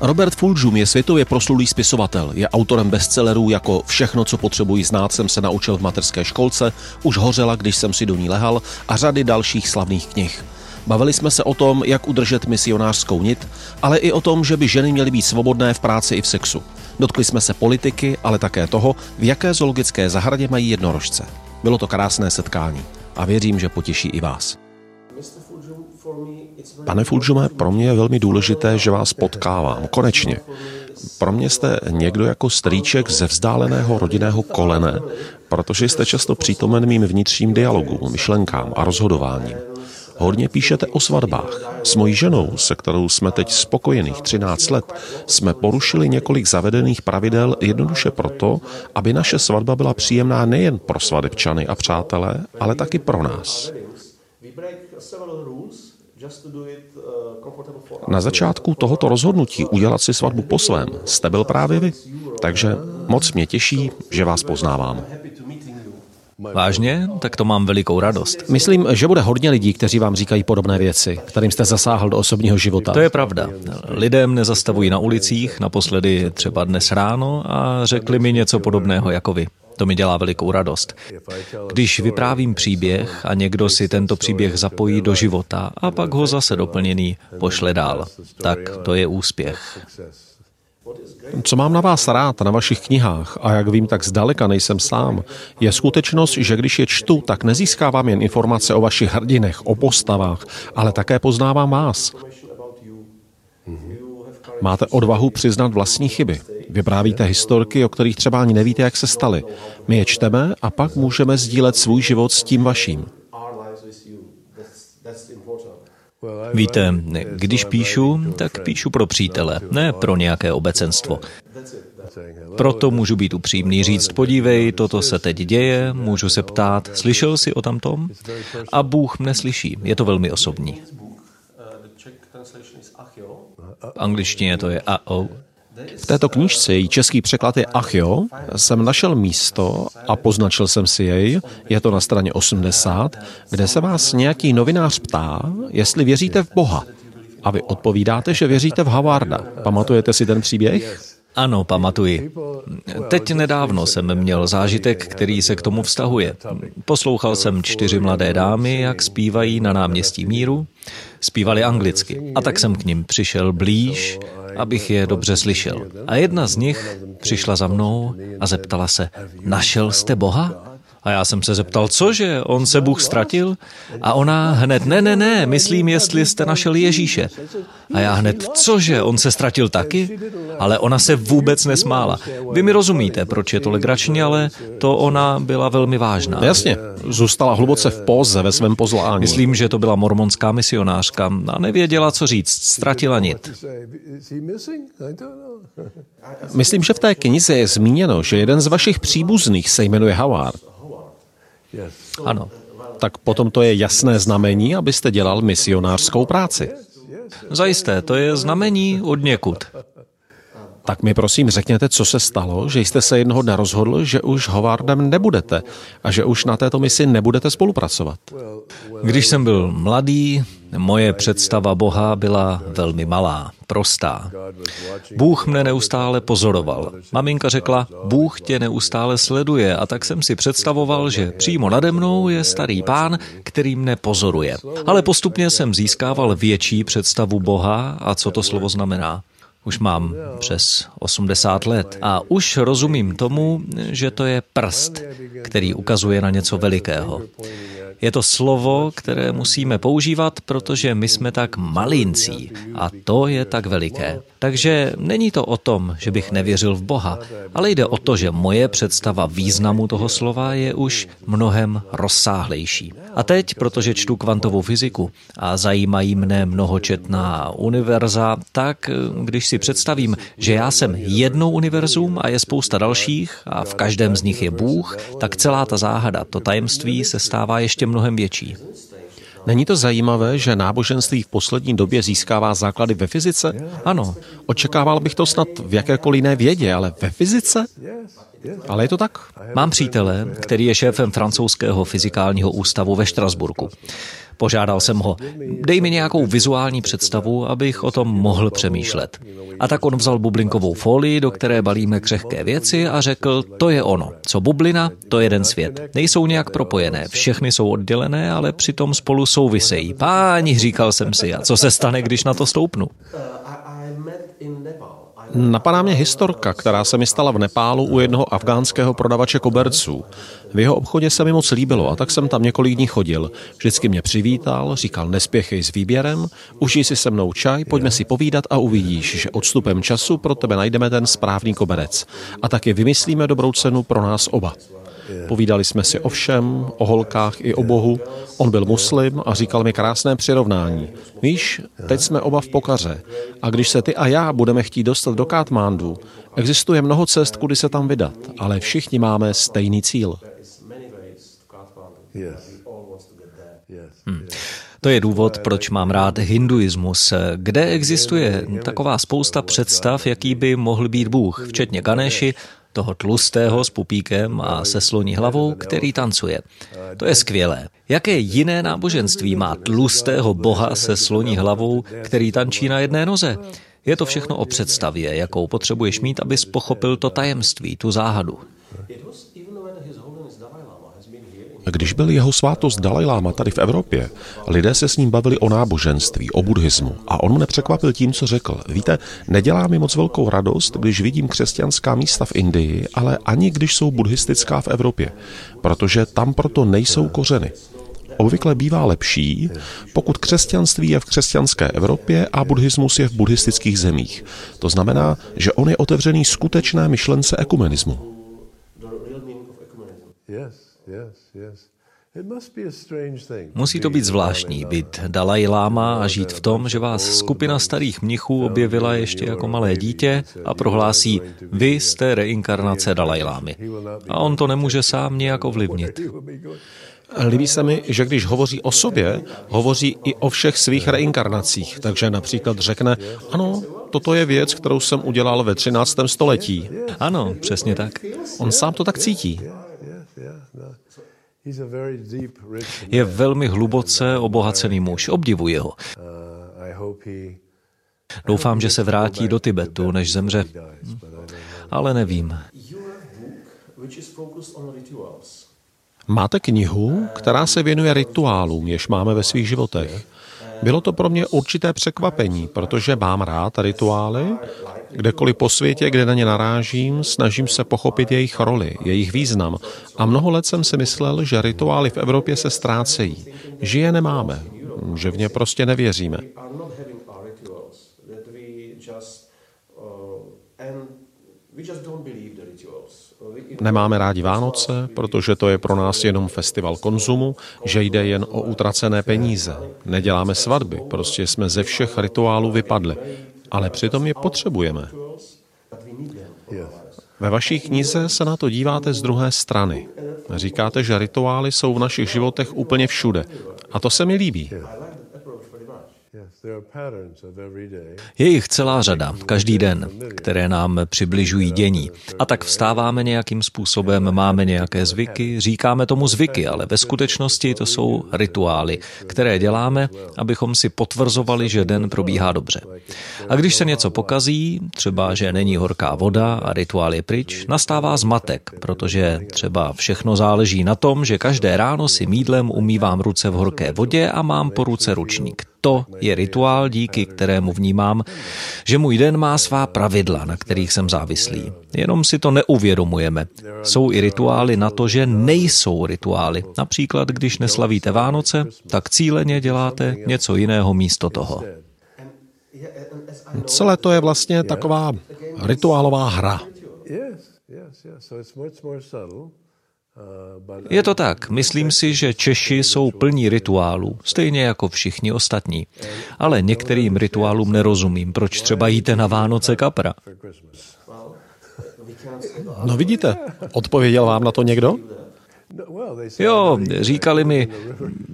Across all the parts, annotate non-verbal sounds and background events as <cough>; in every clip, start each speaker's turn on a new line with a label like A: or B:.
A: Robert Fulžum je světově proslulý spisovatel. Je autorem bestsellerů jako Všechno, co potřebuji znát, jsem se naučil v materské školce, Už hořela, když jsem si do ní lehal a řady dalších slavných knih. Bavili jsme se o tom, jak udržet misionářskou nit, ale i o tom, že by ženy měly být svobodné v práci i v sexu. Dotkli jsme se politiky, ale také toho, v jaké zoologické zahradě mají jednorožce. Bylo to krásné setkání a věřím, že potěší i vás. Pane Fulžume, pro mě je velmi důležité, že vás potkávám. Konečně. Pro mě jste někdo jako strýček ze vzdáleného rodinného kolene, protože jste často přítomen mým vnitřním dialogům, myšlenkám a rozhodováním. Hodně píšete o svatbách. S mojí ženou, se kterou jsme teď spokojených 13 let, jsme porušili několik zavedených pravidel jednoduše proto, aby naše svatba byla příjemná nejen pro svadebčany a přátelé, ale taky pro nás. Na začátku tohoto rozhodnutí udělat si svatbu po svém jste byl právě vy. Takže moc mě těší, že vás poznávám.
B: Vážně? Tak to mám velikou radost.
A: Myslím, že bude hodně lidí, kteří vám říkají podobné věci, kterým jste zasáhl do osobního života.
B: To je pravda. Lidé mne zastavují na ulicích, naposledy třeba dnes ráno a řekli mi něco podobného jako vy. To mi dělá velikou radost. Když vyprávím příběh a někdo si tento příběh zapojí do života a pak ho zase doplněný pošle dál, tak to je úspěch.
A: Co mám na vás rád, na vašich knihách, a jak vím, tak zdaleka nejsem sám, je skutečnost, že když je čtu, tak nezískávám jen informace o vašich hrdinech, o postavách, ale také poznávám vás. Máte odvahu přiznat vlastní chyby. Vyprávíte historky, o kterých třeba ani nevíte, jak se staly. My je čteme a pak můžeme sdílet svůj život s tím vaším.
B: Víte, když píšu, tak píšu pro přítele, ne pro nějaké obecenstvo. Proto můžu být upřímný, říct, podívej, toto se teď děje, můžu se ptát, slyšel jsi o tamtom? A Bůh mne slyší, je to velmi osobní. V angličtině to je a-o.
A: V této knížce, její český překlad je Achjo, jsem našel místo a poznačil jsem si jej, je to na straně 80, kde se vás nějaký novinář ptá, jestli věříte v Boha. A vy odpovídáte, že věříte v Havarda. Pamatujete si ten příběh?
B: Ano, pamatuji. Teď nedávno jsem měl zážitek, který se k tomu vztahuje. Poslouchal jsem čtyři mladé dámy, jak zpívají na náměstí Míru. Zpívali anglicky. A tak jsem k ním přišel blíž, abych je dobře slyšel. A jedna z nich přišla za mnou a zeptala se, našel jste Boha? A já jsem se zeptal, cože, on se Bůh ztratil? A ona hned, ne, ne, ne, myslím, jestli jste našel Ježíše. A já hned, cože, on se ztratil taky? Ale ona se vůbec nesmála. Vy mi rozumíte, proč je to legrační, ale to ona byla velmi vážná.
A: Jasně, zůstala hluboce v póze ve svém pozlání.
B: Myslím, že to byla mormonská misionářka a nevěděla, co říct, ztratila nit.
A: Myslím, že v té knize je zmíněno, že jeden z vašich příbuzných se jmenuje Howard.
B: Ano.
A: Tak potom to je jasné znamení, abyste dělal misionářskou práci.
B: Zajisté, to je znamení od někud.
A: Tak mi prosím řekněte, co se stalo, že jste se jednoho dne rozhodl, že už Howardem nebudete a že už na této misi nebudete spolupracovat.
B: Když jsem byl mladý, moje představa Boha byla velmi malá, prostá. Bůh mne neustále pozoroval. Maminka řekla, Bůh tě neustále sleduje a tak jsem si představoval, že přímo nade mnou je starý pán, který mne pozoruje. Ale postupně jsem získával větší představu Boha a co to slovo znamená. Už mám přes 80 let a už rozumím tomu, že to je prst, který ukazuje na něco velikého. Je to slovo, které musíme používat, protože my jsme tak malincí a to je tak veliké. Takže není to o tom, že bych nevěřil v Boha, ale jde o to, že moje představa významu toho slova je už mnohem rozsáhlejší. A teď, protože čtu kvantovou fyziku a zajímají mne mnohočetná univerza, tak když si představím, že já jsem jednou univerzum a je spousta dalších a v každém z nich je Bůh, tak celá ta záhada, to tajemství se stává ještě mnohem větší.
A: Není to zajímavé, že náboženství v poslední době získává základy ve fyzice?
B: Ano.
A: Očekával bych to snad v jakékoliv jiné vědě, ale ve fyzice? Ale je to tak?
B: Mám přítele, který je šéfem francouzského fyzikálního ústavu ve Štrasburku. Požádal jsem ho, dej mi nějakou vizuální představu, abych o tom mohl přemýšlet. A tak on vzal bublinkovou folii, do které balíme křehké věci a řekl, to je ono. Co bublina, to je jeden svět. Nejsou nějak propojené, všechny jsou oddělené, ale přitom spolu souvisejí. Páni, říkal jsem si, a co se stane, když na to stoupnu?
A: Napadá mě historka, která se mi stala v Nepálu u jednoho afgánského prodavače koberců. V jeho obchodě se mi moc líbilo a tak jsem tam několik dní chodil. Vždycky mě přivítal, říkal nespěchej s výběrem, užij si se mnou čaj, pojďme si povídat a uvidíš, že odstupem času pro tebe najdeme ten správný koberec. A taky vymyslíme dobrou cenu pro nás oba. Povídali jsme si o všem, o holkách i o Bohu. On byl muslim a říkal mi krásné přirovnání. Víš, teď jsme oba v pokaře a když se ty a já budeme chtít dostat do Katmandu, existuje mnoho cest, kudy se tam vydat, ale všichni máme stejný cíl.
B: Hmm. To je důvod, proč mám rád hinduismus, kde existuje taková spousta představ, jaký by mohl být Bůh, včetně Ganeši, toho tlustého s pupíkem a se sloní hlavou, který tancuje. To je skvělé. Jaké jiné náboženství má tlustého boha se sloní hlavou, který tančí na jedné noze? Je to všechno o představě, jakou potřebuješ mít, abys pochopil to tajemství, tu záhadu.
A: Když byl jeho svátost Dalaj Lama tady v Evropě, lidé se s ním bavili o náboženství, o buddhismu a on mne překvapil tím, co řekl. Víte, nedělá mi moc velkou radost, když vidím křesťanská místa v Indii, ale ani když jsou buddhistická v Evropě, protože tam proto nejsou kořeny. Obvykle bývá lepší, pokud křesťanství je v křesťanské Evropě a buddhismus je v buddhistických zemích. To znamená, že on je otevřený skutečné myšlence ekumenismu.
B: Yes. Musí to být zvláštní být Dalaj Lama a žít v tom, že vás skupina starých mnichů objevila ještě jako malé dítě a prohlásí, vy jste reinkarnace Dalaj Lámy. A on to nemůže sám nějak ovlivnit.
A: Líbí se mi, že když hovoří o sobě, hovoří i o všech svých reinkarnacích. Takže například řekne, ano, toto je věc, kterou jsem udělal ve 13. století.
B: Ano, přesně tak.
A: On sám to tak cítí.
B: Je velmi hluboce obohacený muž, obdivuji ho. Doufám, že se vrátí do Tibetu, než zemře. Ale nevím.
A: Máte knihu, která se věnuje rituálům, jež máme ve svých životech. Bylo to pro mě určité překvapení, protože mám rád rituály. Kdekoliv po světě, kde na ně narážím, snažím se pochopit jejich roli, jejich význam. A mnoho let jsem si myslel, že rituály v Evropě se ztrácejí, že je nemáme, že v ně prostě nevěříme. We just don't believe. Nemáme rádi Vánoce, protože to je pro nás jenom festival konzumu, že jde jen o utracené peníze. Neděláme svatby, prostě jsme ze všech rituálů vypadli. Ale přitom je potřebujeme. Ve vaší knize se na to díváte z druhé strany. Říkáte, že rituály jsou v našich životech úplně všude. A to se mi líbí.
B: Je jich celá řada, každý den, které nám přibližují dění. A tak vstáváme nějakým způsobem, máme nějaké zvyky, říkáme tomu zvyky, ale ve skutečnosti to jsou rituály, které děláme, abychom si potvrzovali, že den probíhá dobře. A když se něco pokazí, třeba že není horká voda a rituál je pryč, nastává zmatek, protože třeba všechno záleží na tom, že každé ráno si mídlem umývám ruce v horké vodě a mám po ruce ručník. To je rituál, díky kterému vnímám, že můj den má svá pravidla, na kterých jsem závislý. Jenom si to neuvědomujeme. Jsou i rituály na to, že nejsou rituály. Například, když neslavíte Vánoce, tak cíleně děláte něco jiného místo toho.
A: Celé to je vlastně taková rituálová hra.
B: Je to tak. Myslím si, že Češi jsou plní rituálů, stejně jako všichni ostatní. Ale některým rituálům nerozumím. Proč třeba jíte na Vánoce kapra?
A: No vidíte, odpověděl vám na to někdo?
B: Jo, říkali mi,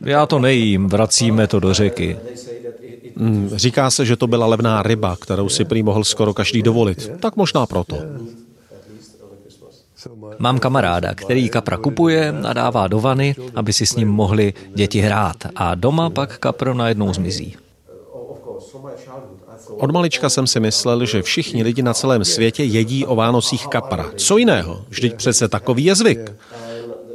B: já to nejím, vracíme to do řeky.
A: Hmm, říká se, že to byla levná ryba, kterou si prý mohl skoro každý dovolit. Tak možná proto.
B: Mám kamaráda, který kapra kupuje a dává do vany, aby si s ním mohli děti hrát. A doma pak kapr najednou zmizí.
A: Od malička jsem si myslel, že všichni lidi na celém světě jedí o Vánocích kapra. Co jiného? Vždyť přece takový je zvyk.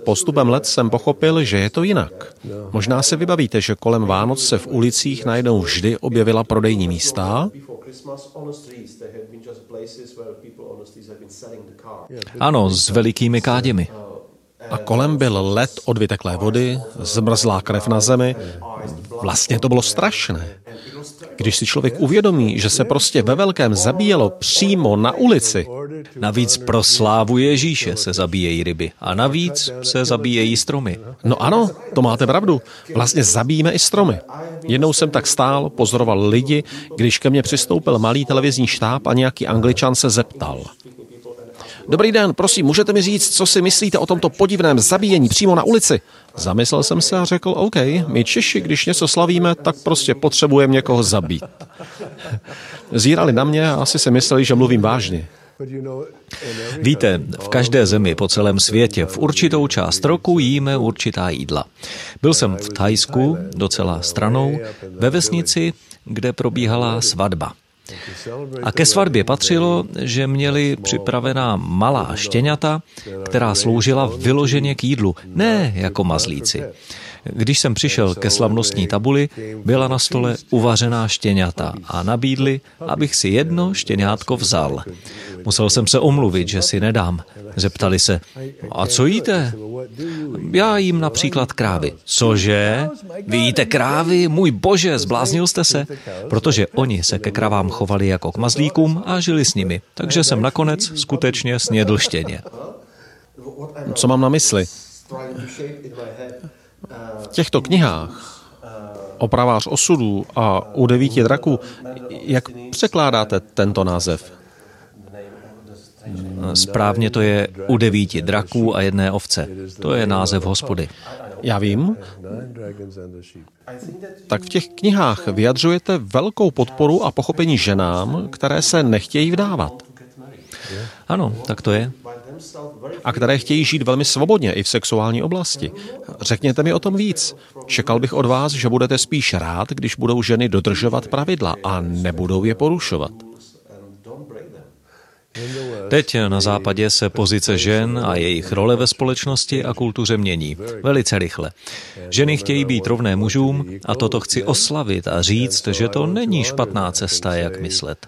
A: Postupem let jsem pochopil, že je to jinak. Možná si vybavíte, že kolem Vánoc se v ulicích najednou vždy objevila prodejní místa,
B: ano, s velikými káděmi.
A: A kolem byl led od vyteklé vody, zmrzlá krev na zemi. Vlastně to bylo strašné. Když si člověk uvědomí, že se prostě ve velkém zabíjelo přímo na ulici.
B: Navíc pro slávu Ježíše se zabíjejí ryby a navíc se zabíjejí stromy.
A: No ano, to máte pravdu. Vlastně zabíjíme i stromy. Jednou jsem tak stál, pozoroval lidi, když ke mně přistoupil malý televizní štáb a nějaký angličan se zeptal. Dobrý den, prosím, můžete mi říct, co si myslíte o tomto podivném zabíjení přímo na ulici? Zamyslel jsem se a řekl, OK, my Češi, když něco slavíme, tak prostě potřebujeme někoho zabít. <laughs> Zírali na mě a asi si mysleli, že mluvím vážně.
B: Víte, v každé zemi po celém světě v určitou část roku jíme určitá jídla. Byl jsem v Thajsku, docela stranou, ve vesnici, kde probíhala svatba. A ke svatbě patřilo, že měli připravená malá štěňata, která sloužila vyloženě k jídlu, ne jako mazlíci. Když jsem přišel ke slavnostní tabuli, byla na stole uvařená štěňata a nabídli, abych si jedno štěňátko vzal. Musel jsem se omluvit, že si nedám. Zeptali se, a co jíte? Já jím například krávy. Cože? Vy jíte krávy? Můj bože, zbláznil jste se? Protože oni se ke kravám chovali jako k mazlíkům a žili s nimi. Takže jsem nakonec skutečně snědl štěně.
A: Co mám na mysli? V těchto knihách Opravář osudů a U devíti draků, jak překládáte tento název?
B: Správně to je u devíti draků a jedné ovce. To je název hospody.
A: Já vím. Tak v těch knihách vyjadřujete velkou podporu a pochopení ženám, které se nechtějí vdávat.
B: Ano, tak to je.
A: A které chtějí žít velmi svobodně i v sexuální oblasti. Řekněte mi o tom víc. Čekal bych od vás, že budete spíš rád, když budou ženy dodržovat pravidla a nebudou je porušovat.
B: Teď na západě se pozice žen a jejich role ve společnosti a kultuře mění. Velice rychle. Ženy chtějí být rovné mužům a toto chci oslavit a říct, že to není špatná cesta, jak myslet.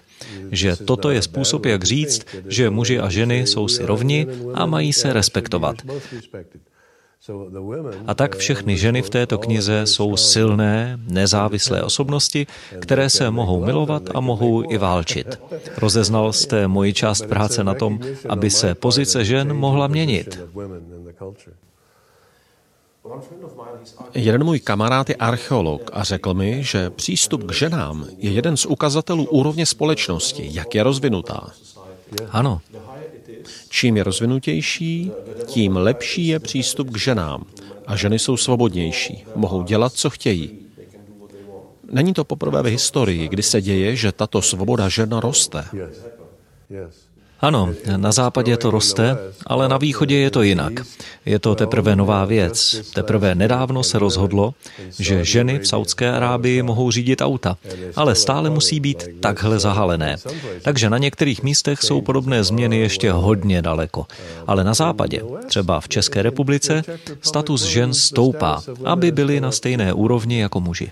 B: Že toto je způsob, jak říct, že muži a ženy jsou si rovni a mají se respektovat. A tak všechny ženy v této knize jsou silné, nezávislé osobnosti, které se mohou milovat a mohou i válčit. Rozeznal jste moji část práce na tom, aby se pozice žen mohla měnit.
A: Jeden můj kamarád je archeolog a řekl mi, že přístup k ženám je jeden z ukazatelů úrovně společnosti, jak je rozvinutá.
B: Ano,
A: Čím je rozvinutější, tím lepší je přístup k ženám. A ženy jsou svobodnější, mohou dělat, co chtějí. Není to poprvé v historii, kdy se děje, že tato svoboda žena roste.
B: Ano, na západě to roste, ale na východě je to jinak. Je to teprve nová věc. Teprve nedávno se rozhodlo, že ženy v Saudské Arábii mohou řídit auta, ale stále musí být takhle zahalené. Takže na některých místech jsou podobné změny ještě hodně daleko. Ale na západě, třeba v České republice, status žen stoupá, aby byly na stejné úrovni jako muži.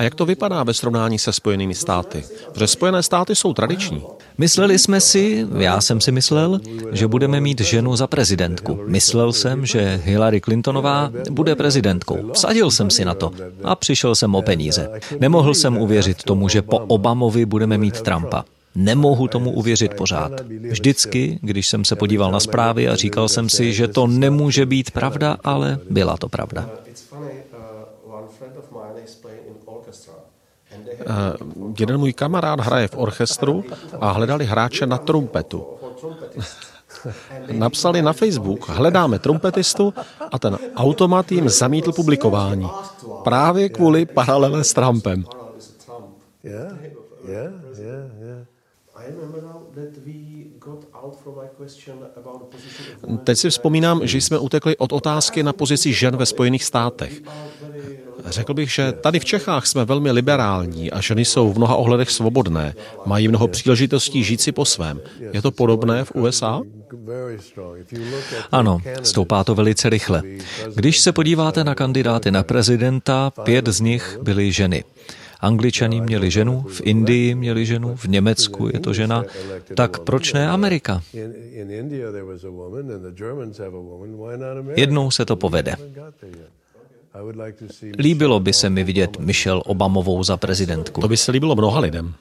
A: A jak to vypadá ve srovnání se Spojenými státy? Protože Spojené státy jsou tradiční.
B: Mysleli jsme si, já jsem si myslel, že budeme mít ženu za prezidentku. Myslel jsem, že Hillary Clintonová bude prezidentkou. Vsadil jsem si na to a přišel jsem o peníze. Nemohl jsem uvěřit tomu, že po Obamovi budeme mít Trumpa. Nemohu tomu uvěřit pořád. Vždycky, když jsem se podíval na zprávy a říkal jsem si, že to nemůže být pravda, ale byla to pravda.
A: Eh, jeden můj kamarád hraje v orchestru a hledali hráče na trumpetu. Napsali na Facebook, hledáme trumpetistu a ten automat jim zamítl publikování. Právě kvůli paralele s Trumpem. Teď si vzpomínám, že jsme utekli od otázky na pozici žen ve Spojených státech. Řekl bych, že tady v Čechách jsme velmi liberální a ženy jsou v mnoha ohledech svobodné. Mají mnoho příležitostí žít si po svém. Je to podobné v USA?
B: Ano, stoupá to velice rychle. Když se podíváte na kandidáty na prezidenta, pět z nich byly ženy. Angličani měli ženu, v Indii měli ženu, v Německu je to žena, tak proč ne Amerika? Jednou se to povede. Líbilo by se mi vidět Michelle Obamovou za prezidentku.
A: To by se líbilo mnoha lidem.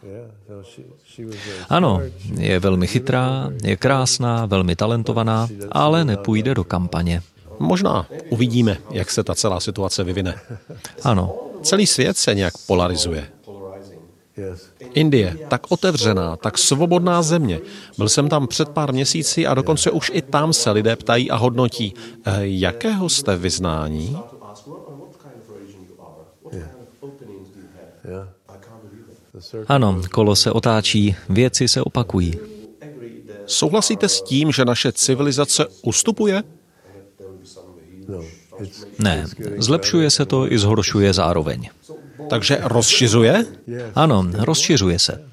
B: Ano, je velmi chytrá, je krásná, velmi talentovaná, ale nepůjde do kampaně.
A: Možná uvidíme, jak se ta celá situace vyvine.
B: Ano.
A: Celý svět se nějak polarizuje. Indie, tak otevřená, tak svobodná země. Byl jsem tam před pár měsíci a dokonce už i tam se lidé ptají a hodnotí, eh, jakého jste vyznání?
B: Ano, kolo se otáčí, věci se opakují.
A: Souhlasíte s tím, že naše civilizace ustupuje?
B: Ne, zlepšuje se to i zhoršuje zároveň.
A: Takže rozšiřuje?
B: Ano, rozšiřuje se.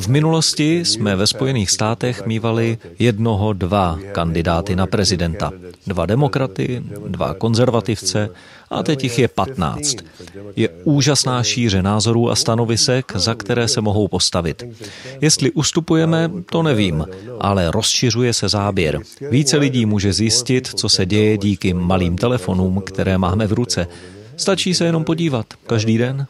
B: V minulosti jsme ve Spojených státech mývali jednoho, dva kandidáty na prezidenta. Dva demokraty, dva konzervativce a teď jich je patnáct. Je úžasná šíře názorů a stanovisek, za které se mohou postavit. Jestli ustupujeme, to nevím, ale rozšiřuje se záběr. Více lidí může zjistit, co se děje díky malým telefonům, které máme v ruce. Stačí se jenom podívat každý den.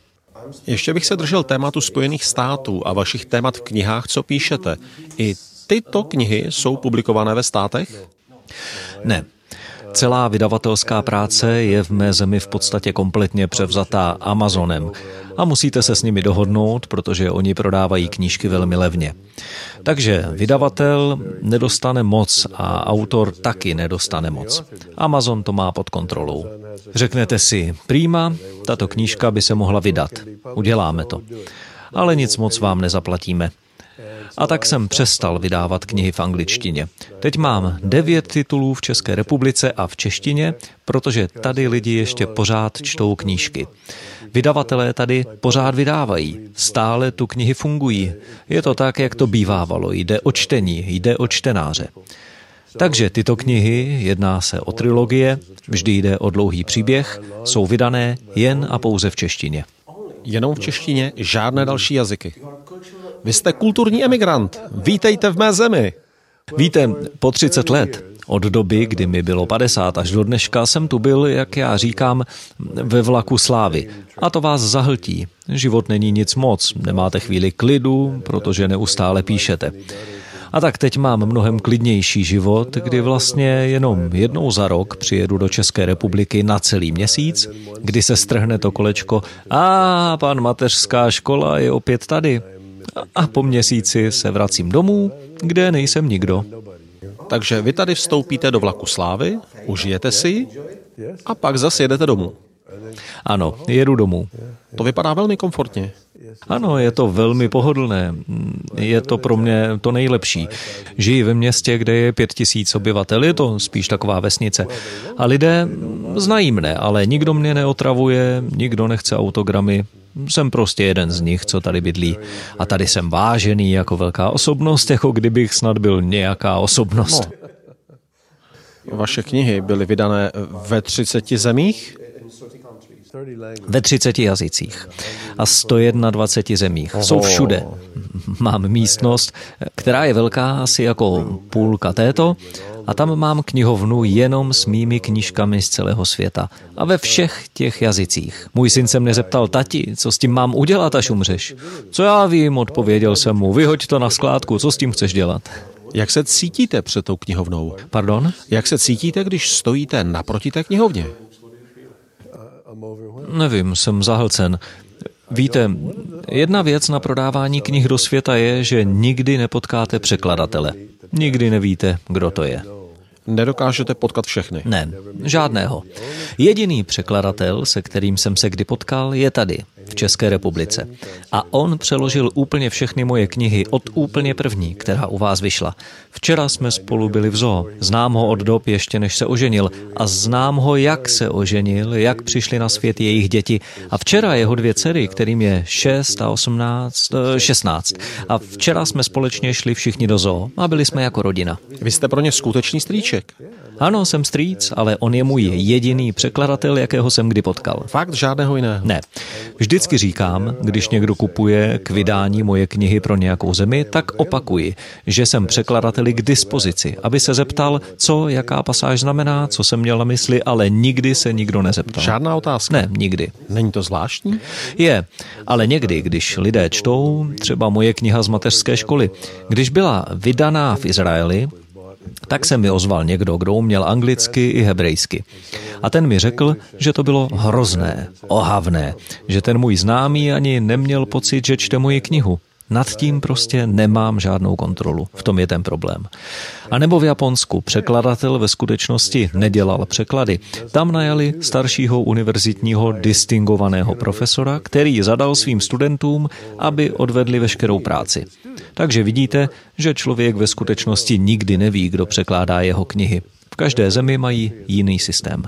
A: Ještě bych se držel tématu Spojených států a vašich témat v knihách, co píšete. I tyto knihy jsou publikované ve státech?
B: Ne. Celá vydavatelská práce je v mé zemi v podstatě kompletně převzatá Amazonem a musíte se s nimi dohodnout, protože oni prodávají knížky velmi levně. Takže vydavatel nedostane moc a autor taky nedostane moc. Amazon to má pod kontrolou. Řeknete si, prýma, tato knížka by se mohla vydat. Uděláme to. Ale nic moc vám nezaplatíme. A tak jsem přestal vydávat knihy v angličtině. Teď mám devět titulů v České republice a v češtině, protože tady lidi ještě pořád čtou knížky. Vydavatelé tady pořád vydávají, stále tu knihy fungují. Je to tak, jak to bývávalo, jde o čtení, jde o čtenáře. Takže tyto knihy, jedná se o trilogie, vždy jde o dlouhý příběh, jsou vydané jen a pouze v češtině.
A: Jenom v češtině, žádné další jazyky. Vy jste kulturní emigrant. Vítejte v mé zemi.
B: Víte, po 30 let, od doby, kdy mi bylo 50 až do dneška, jsem tu byl, jak já říkám, ve vlaku slávy. A to vás zahltí. Život není nic moc, nemáte chvíli klidu, protože neustále píšete. A tak teď mám mnohem klidnější život, kdy vlastně jenom jednou za rok přijedu do České republiky na celý měsíc, kdy se strhne to kolečko a pan mateřská škola je opět tady. A po měsíci se vracím domů, kde nejsem nikdo.
A: Takže vy tady vstoupíte do vlaku slávy, užijete si a pak zase jedete domů.
B: Ano, jedu domů.
A: To vypadá velmi komfortně.
B: Ano, je to velmi pohodlné. Je to pro mě to nejlepší. Žiji ve městě, kde je pět tisíc obyvatel, je to spíš taková vesnice. A lidé znají mne, ale nikdo mě neotravuje, nikdo nechce autogramy. Jsem prostě jeden z nich, co tady bydlí. A tady jsem vážený jako velká osobnost, jako kdybych snad byl nějaká osobnost.
A: No. Vaše knihy byly vydané ve 30 zemích?
B: Ve 30 jazycích a 121 zemích. Jsou všude. Mám místnost, která je velká asi jako půlka této a tam mám knihovnu jenom s mými knížkami z celého světa. A ve všech těch jazycích. Můj syn se mě zeptal, tati, co s tím mám udělat, až umřeš? Co já vím, odpověděl jsem mu, vyhoď to na skládku, co s tím chceš dělat?
A: Jak se cítíte před tou knihovnou?
B: Pardon?
A: Jak se cítíte, když stojíte naproti té knihovně?
B: Nevím, jsem zahlcen. Víte, jedna věc na prodávání knih do světa je, že nikdy nepotkáte překladatele. Nikdy nevíte, kdo to je.
A: Nedokážete potkat všechny?
B: Ne, žádného. Jediný překladatel, se kterým jsem se kdy potkal, je tady. V České republice. A on přeložil úplně všechny moje knihy od úplně první, která u vás vyšla. Včera jsme spolu byli v zoo. Znám ho od dob ještě než se oženil a znám ho, jak se oženil, jak přišli na svět jejich děti. A včera jeho dvě dcery, kterým je 6 a 18, 16. Eh, a včera jsme společně šli všichni do zoo a byli jsme jako rodina.
A: Vy jste pro ně skutečný strýček.
B: Ano, jsem strýc, ale on je můj jediný překladatel, jakého jsem kdy potkal.
A: Fakt žádného jiného?
B: Ne. Vždycky říkám, když někdo kupuje k vydání moje knihy pro nějakou zemi, tak opakuji, že jsem překladateli k dispozici, aby se zeptal, co, jaká pasáž znamená, co jsem měl na mysli, ale nikdy se nikdo nezeptal.
A: Žádná otázka?
B: Ne, nikdy.
A: Není to zvláštní?
B: Je, ale někdy, když lidé čtou, třeba moje kniha z mateřské školy, když byla vydaná v Izraeli, tak se mi ozval někdo, kdo uměl anglicky i hebrejsky. A ten mi řekl, že to bylo hrozné, ohavné, že ten můj známý ani neměl pocit, že čte moji knihu. Nad tím prostě nemám žádnou kontrolu. V tom je ten problém. A nebo v Japonsku překladatel ve skutečnosti nedělal překlady. Tam najali staršího univerzitního distingovaného profesora, který zadal svým studentům, aby odvedli veškerou práci. Takže vidíte, že člověk ve skutečnosti nikdy neví, kdo překládá jeho knihy. V každé zemi mají jiný systém.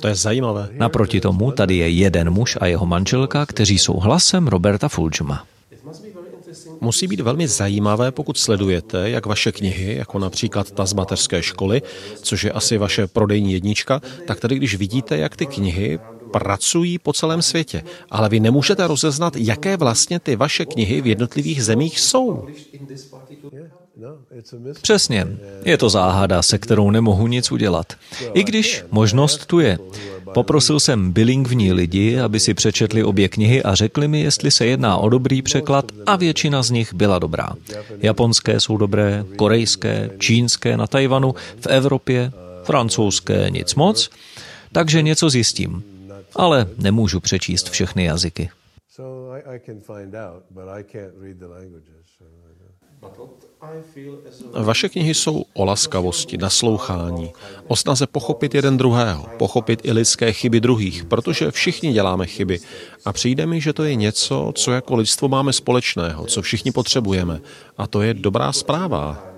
A: To je zajímavé.
B: Naproti tomu tady je jeden muž a jeho manželka, kteří jsou hlasem Roberta Fulgema.
A: Musí být velmi zajímavé, pokud sledujete, jak vaše knihy, jako například ta z mateřské školy, což je asi vaše prodejní jednička, tak tady když vidíte, jak ty knihy pracují po celém světě, ale vy nemůžete rozeznat, jaké vlastně ty vaše knihy v jednotlivých zemích jsou.
B: Přesně. Je to záhada, se kterou nemohu nic udělat. I když možnost tu je. Poprosil jsem bilingvní lidi, aby si přečetli obě knihy a řekli mi, jestli se jedná o dobrý překlad a většina z nich byla dobrá. Japonské jsou dobré, korejské, čínské na Tajvanu, v Evropě, francouzské nic moc, takže něco zjistím. Ale nemůžu přečíst všechny jazyky.
A: Vaše knihy jsou o laskavosti, naslouchání, o snaze pochopit jeden druhého, pochopit i lidské chyby druhých, protože všichni děláme chyby. A přijde mi, že to je něco, co jako lidstvo máme společného, co všichni potřebujeme. A to je dobrá zpráva.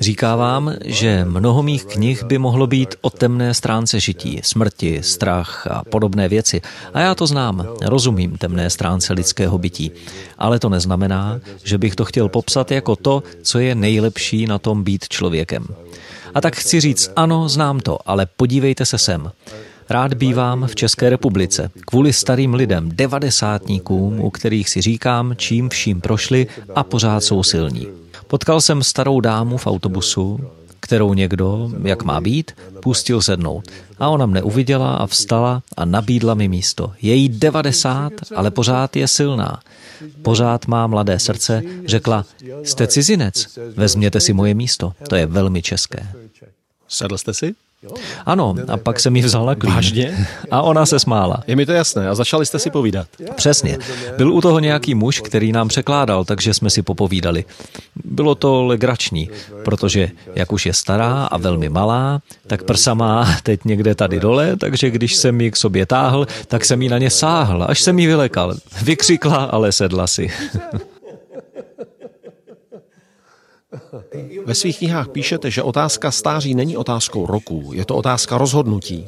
B: Říká vám, že mnoho mých knih by mohlo být o temné stránce žití, smrti, strach a podobné věci. A já to znám, rozumím temné stránce lidského bytí. Ale to neznamená, že bych to chtěl popsat jako to, co je nejlepší na tom být člověkem. A tak chci říct, ano, znám to, ale podívejte se sem. Rád bývám v České republice kvůli starým lidem, devadesátníkům, u kterých si říkám, čím vším prošli a pořád jsou silní. Potkal jsem starou dámu v autobusu, kterou někdo, jak má být, pustil sednout. A ona mne uviděla a vstala a nabídla mi místo. Je jí 90, ale pořád je silná. Pořád má mladé srdce. Řekla, jste cizinec, vezměte si moje místo. To je velmi české.
A: Sedl jste si?
B: Ano, a pak jsem mi vzal na klín.
A: Vážně?
B: A ona se smála.
A: Je mi to jasné. A začali jste si povídat.
B: Přesně. Byl u toho nějaký muž, který nám překládal, takže jsme si popovídali. Bylo to legrační, protože jak už je stará a velmi malá, tak prsa má teď někde tady dole, takže když jsem ji k sobě táhl, tak jsem jí na ně sáhl, až jsem jí vylekal. Vykřikla, ale sedla si. <laughs>
A: Ve svých knihách píšete, že otázka stáří není otázkou roků, je to otázka rozhodnutí.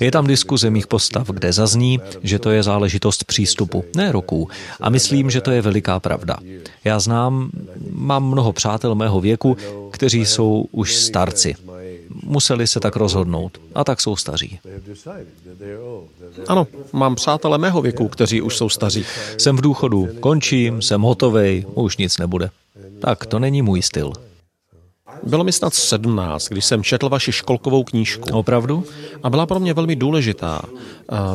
B: Je tam diskuze mých postav, kde zazní, že to je záležitost přístupu, ne roků. A myslím, že to je veliká pravda. Já znám, mám mnoho přátel mého věku, kteří jsou už starci. Museli se tak rozhodnout a tak jsou staří.
A: Ano, mám přátele mého věku, kteří už jsou staří.
B: Jsem v důchodu, končím, jsem hotovej, už nic nebude. Tak to není můj styl.
A: Bylo mi snad 17, když jsem četl vaši školkovou knížku.
B: Opravdu?
A: A byla pro mě velmi důležitá.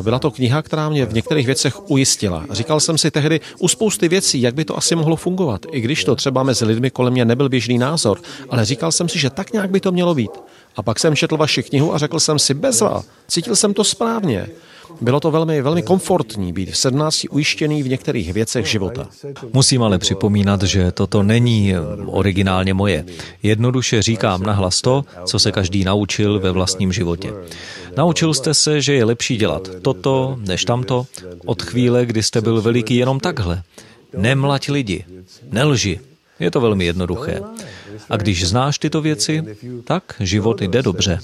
A: Byla to kniha, která mě v některých věcech ujistila. Říkal jsem si tehdy u spousty věcí, jak by to asi mohlo fungovat, i když to třeba mezi lidmi kolem mě nebyl běžný názor, ale říkal jsem si, že tak nějak by to mělo být. A pak jsem četl vaši knihu a řekl jsem si, bezva, cítil jsem to správně. Bylo to velmi, velmi komfortní být v 17 ujištěný v některých věcech života.
B: Musím ale připomínat, že toto není originálně moje. Jednoduše říkám nahlas to, co se každý naučil ve vlastním životě. Naučil jste se, že je lepší dělat toto než tamto od chvíle, kdy jste byl veliký jenom takhle. Nemlať lidi, nelži. Je to velmi jednoduché. A když znáš tyto věci, tak život jde dobře.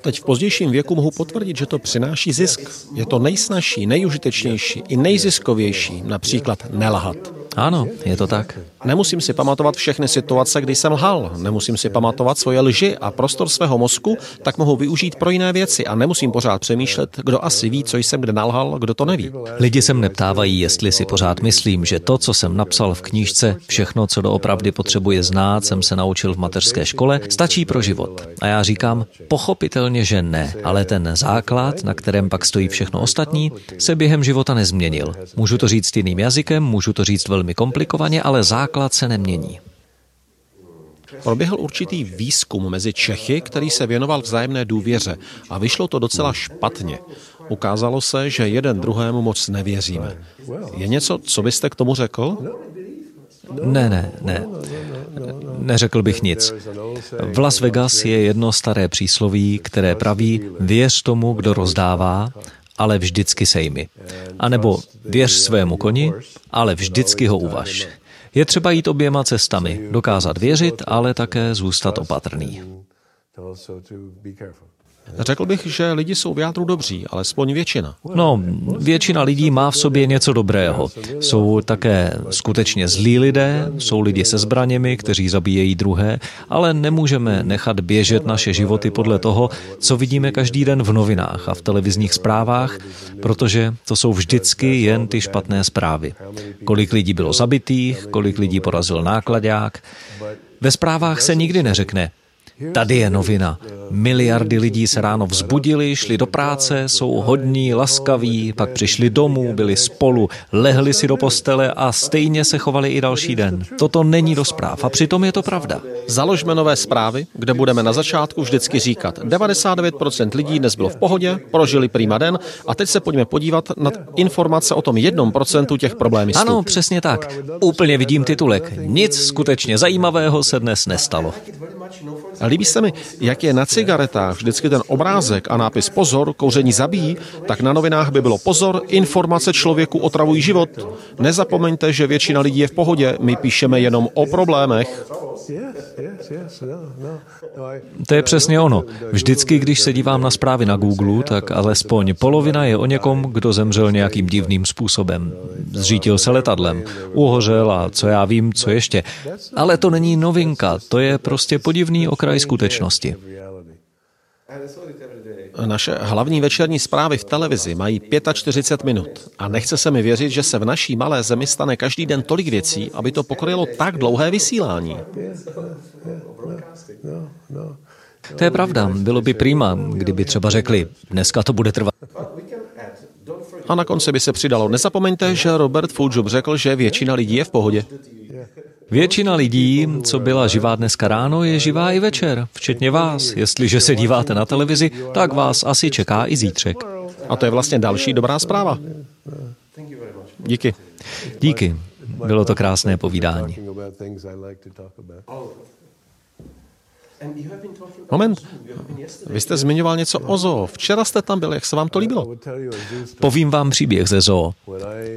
A: Teď v pozdějším věku mohu potvrdit, že to přináší zisk. Je to nejsnažší, nejužitečnější i nejziskovější, například nelhat.
B: Ano, je to tak.
A: Nemusím si pamatovat všechny situace, kdy jsem lhal. Nemusím si pamatovat svoje lži a prostor svého mozku, tak mohu využít pro jiné věci a nemusím pořád přemýšlet, kdo asi ví, co jsem kde nalhal, kdo to neví.
B: Lidi se mne ptávají, jestli si pořád myslím, že to, co jsem napsal v knížce, všechno, co doopravdy potřebuje znát, jsem se naučil v mateřské škole, stačí pro život. A já říkám, pochopitelně, že ne, ale ten základ, na kterém pak stojí všechno ostatní, se během života nezměnil. Můžu to říct jiným jazykem, můžu to říct velmi komplikovaně, ale základ se nemění.
A: Proběhl určitý výzkum mezi Čechy, který se věnoval vzájemné důvěře a vyšlo to docela špatně. Ukázalo se, že jeden druhému moc nevěříme. Je něco, co byste k tomu řekl?
B: Ne, ne, ne. Neřekl bych nic. V Las Vegas je jedno staré přísloví, které praví věř tomu, kdo rozdává, ale vždycky sejmi. A nebo věř svému koni, ale vždycky ho uvaž. Je třeba jít oběma cestami, dokázat věřit, ale také zůstat opatrný.
A: Řekl bych, že lidi jsou v jádru dobří, alespoň většina.
B: No, většina lidí má v sobě něco dobrého. Jsou také skutečně zlí lidé, jsou lidi se zbraněmi, kteří zabíjejí druhé, ale nemůžeme nechat běžet naše životy podle toho, co vidíme každý den v novinách a v televizních zprávách, protože to jsou vždycky jen ty špatné zprávy. Kolik lidí bylo zabitých, kolik lidí porazil nákladák. Ve zprávách se nikdy neřekne, Tady je novina. Miliardy lidí se ráno vzbudili, šli do práce, jsou hodní, laskaví, pak přišli domů, byli spolu, lehli si do postele a stejně se chovali i další den. Toto není do zpráv a přitom je to pravda.
A: Založme nové zprávy, kde budeme na začátku vždycky říkat 99% lidí dnes bylo v pohodě, prožili prima den a teď se pojďme podívat na informace o tom jednom procentu těch problémů.
B: Ano, přesně tak. Úplně vidím titulek. Nic skutečně zajímavého se dnes nestalo.
A: Líbí se mi, jak je na cigaretách vždycky ten obrázek a nápis pozor, kouření zabíjí, tak na novinách by bylo pozor, informace člověku otravují život. Nezapomeňte, že většina lidí je v pohodě, my píšeme jenom o problémech.
B: To je přesně ono. Vždycky, když se dívám na zprávy na Google, tak alespoň polovina je o někom, kdo zemřel nějakým divným způsobem. Zřítil se letadlem, uhořel a co já vím, co ještě. Ale to není novinka, to je prostě podivný okraj skutečnosti.
A: Naše hlavní večerní zprávy v televizi mají 45 minut a nechce se mi věřit, že se v naší malé zemi stane každý den tolik věcí, aby to pokrylo tak dlouhé vysílání.
B: To je pravda. Bylo by prima, kdyby třeba řekli, dneska to bude trvat.
A: A na konci by se přidalo, nezapomeňte, že Robert Fuljob řekl, že většina lidí je v pohodě.
B: Většina lidí, co byla živá dneska ráno, je živá i večer, včetně vás. Jestliže se díváte na televizi, tak vás asi čeká i zítřek.
A: A to je vlastně další dobrá zpráva. Díky.
B: Díky. Bylo to krásné povídání.
A: Moment, vy jste zmiňoval něco o zoo. Včera jste tam byl, jak se vám to líbilo?
B: Povím vám příběh ze zoo.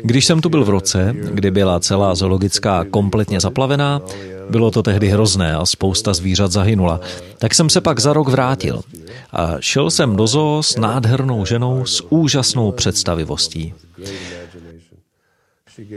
B: Když jsem tu byl v roce, kdy byla celá zoologická kompletně zaplavená, bylo to tehdy hrozné a spousta zvířat zahynula, tak jsem se pak za rok vrátil. A šel jsem do zoo s nádhernou ženou s úžasnou představivostí.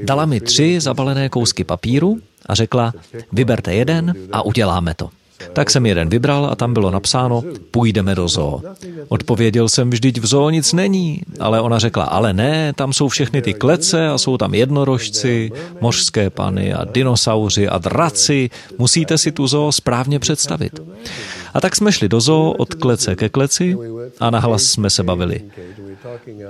B: Dala mi tři zabalené kousky papíru a řekla, vyberte jeden a uděláme to. Tak jsem jeden vybral a tam bylo napsáno, půjdeme do zoo. Odpověděl jsem, vždyť v zoo nic není, ale ona řekla, ale ne, tam jsou všechny ty klece a jsou tam jednorožci, mořské pany a dinosauři a draci, musíte si tu zoo správně představit. A tak jsme šli do zoo od klece ke kleci a nahlas jsme se bavili.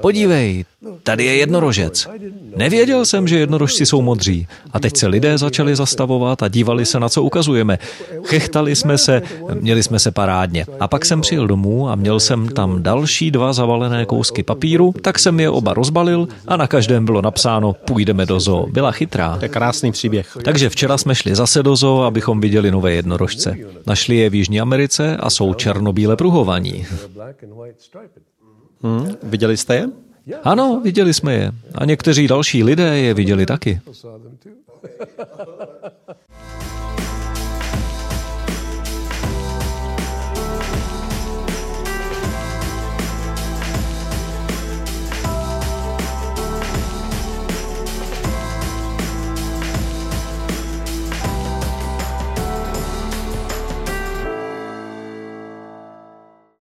B: Podívej, tady je jednorožec. Nevěděl jsem, že jednorožci jsou modří. A teď se lidé začali zastavovat a dívali se, na co ukazujeme. Chechtali jsme se, měli jsme se parádně. A pak jsem přijel domů a měl jsem tam další dva zavalené kousky papíru, tak jsem je oba rozbalil a na každém bylo napsáno půjdeme do zoo. Byla chytrá.
C: To je krásný příběh.
B: Takže včera jsme šli zase do zoo, abychom viděli nové jednorožce. Našli je v Jižní Americe rukavice a jsou černobíle pruhovaní.
C: Hmm, viděli jste je?
B: Ano, viděli jsme je. A někteří další lidé je viděli taky.